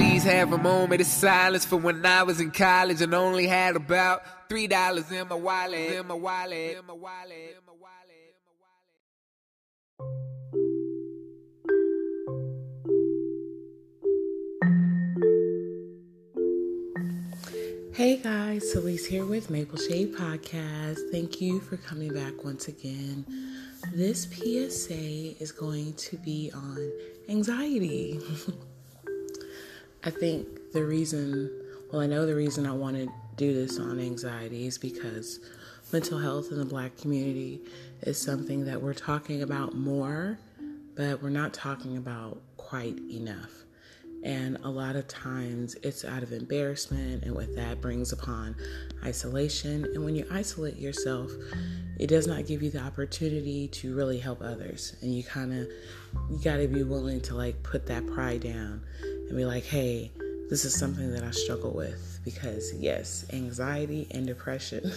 please have a moment of silence for when I was in college and only had about three dollars in my wallet. In my wallet. In my wallet. In my wallet. Hey guys, Celise here with Maple Shade Podcast. Thank you for coming back once again. This PSA is going to be on anxiety. I think the reason, well, I know the reason I want to do this on anxiety is because mental health in the black community is something that we're talking about more, but we're not talking about quite enough. And a lot of times it's out of embarrassment, and what that brings upon isolation. And when you isolate yourself, it does not give you the opportunity to really help others. And you kind of, you got to be willing to like put that pride down and be like, hey, this is something that I struggle with. Because yes, anxiety and depression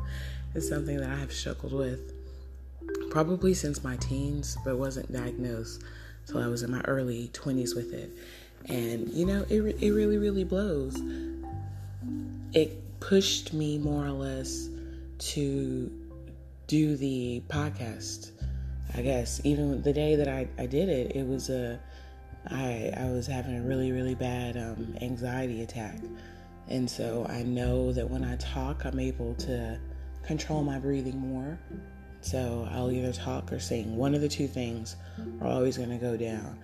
is something that I have struggled with probably since my teens, but wasn't diagnosed until I was in my early 20s with it and you know it, it really really blows it pushed me more or less to do the podcast i guess even the day that i, I did it it was a I, I was having a really really bad um, anxiety attack and so i know that when i talk i'm able to control my breathing more so I'll either talk or sing. One of the two things are always going to go down.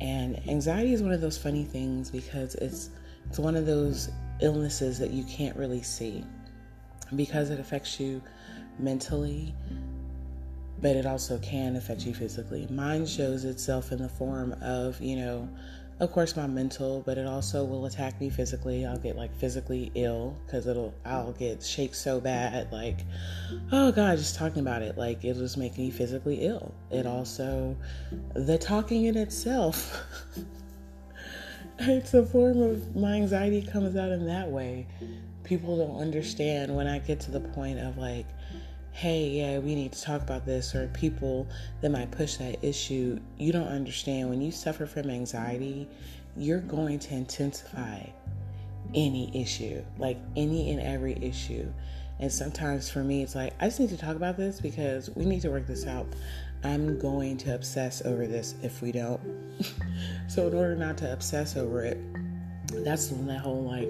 And anxiety is one of those funny things because it's it's one of those illnesses that you can't really see because it affects you mentally, but it also can affect you physically. Mine shows itself in the form of, you know, of course my mental but it also will attack me physically. I'll get like physically ill because it'll i'll get shake so bad like oh god just talking about it like it'll just make me physically ill. It also the talking in itself it's a form of my anxiety comes out in that way. People don't understand when i get to the point of like hey, yeah, we need to talk about this, or people that might push that issue, you don't understand. When you suffer from anxiety, you're going to intensify any issue, like any and every issue. And sometimes for me, it's like, I just need to talk about this because we need to work this out. I'm going to obsess over this if we don't. so, in order not to obsess over it, that's when that whole like,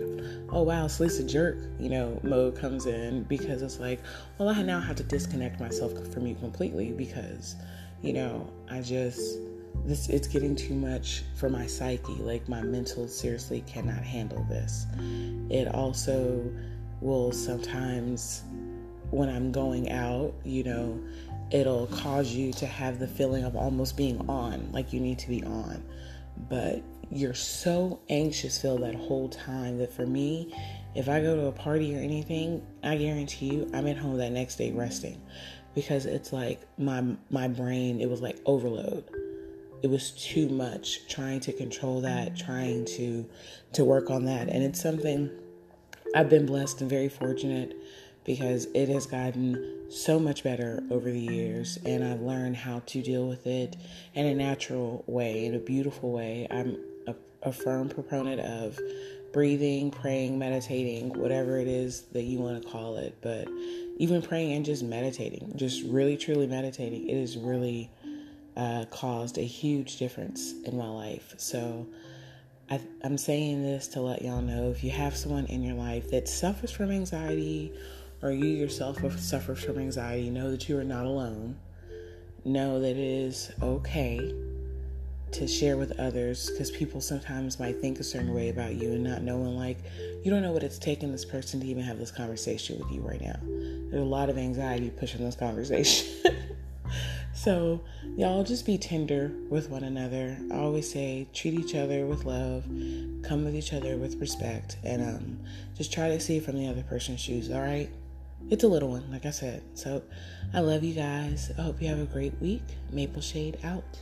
oh wow, Celise a jerk, you know, mode comes in because it's like, well, I now have to disconnect myself from you completely because, you know, I just this it's getting too much for my psyche. Like my mental seriously cannot handle this. It also will sometimes when I'm going out, you know, it'll cause you to have the feeling of almost being on, like you need to be on. But you're so anxious feel that whole time that for me if i go to a party or anything i guarantee you i'm at home that next day resting. Because it's like my my brain it was like overload. It was too much trying to control that trying to to work on that. And it's something i've been blessed and very fortunate because it has gotten so much better over the years and I've learned how to deal with it in a natural way, in a beautiful way. I'm a firm proponent of breathing, praying, meditating, whatever it is that you want to call it. But even praying and just meditating, just really truly meditating, it has really uh, caused a huge difference in my life. So I, I'm saying this to let y'all know if you have someone in your life that suffers from anxiety or you yourself suffer from anxiety, know that you are not alone. Know that it is okay to share with others because people sometimes might think a certain way about you and not knowing like you don't know what it's taken this person to even have this conversation with you right now. There's a lot of anxiety pushing this conversation. So y'all just be tender with one another. I always say treat each other with love come with each other with respect and um, just try to see from the other person's shoes all right it's a little one like i said. So i love you guys. I hope you have a great week. Maple shade out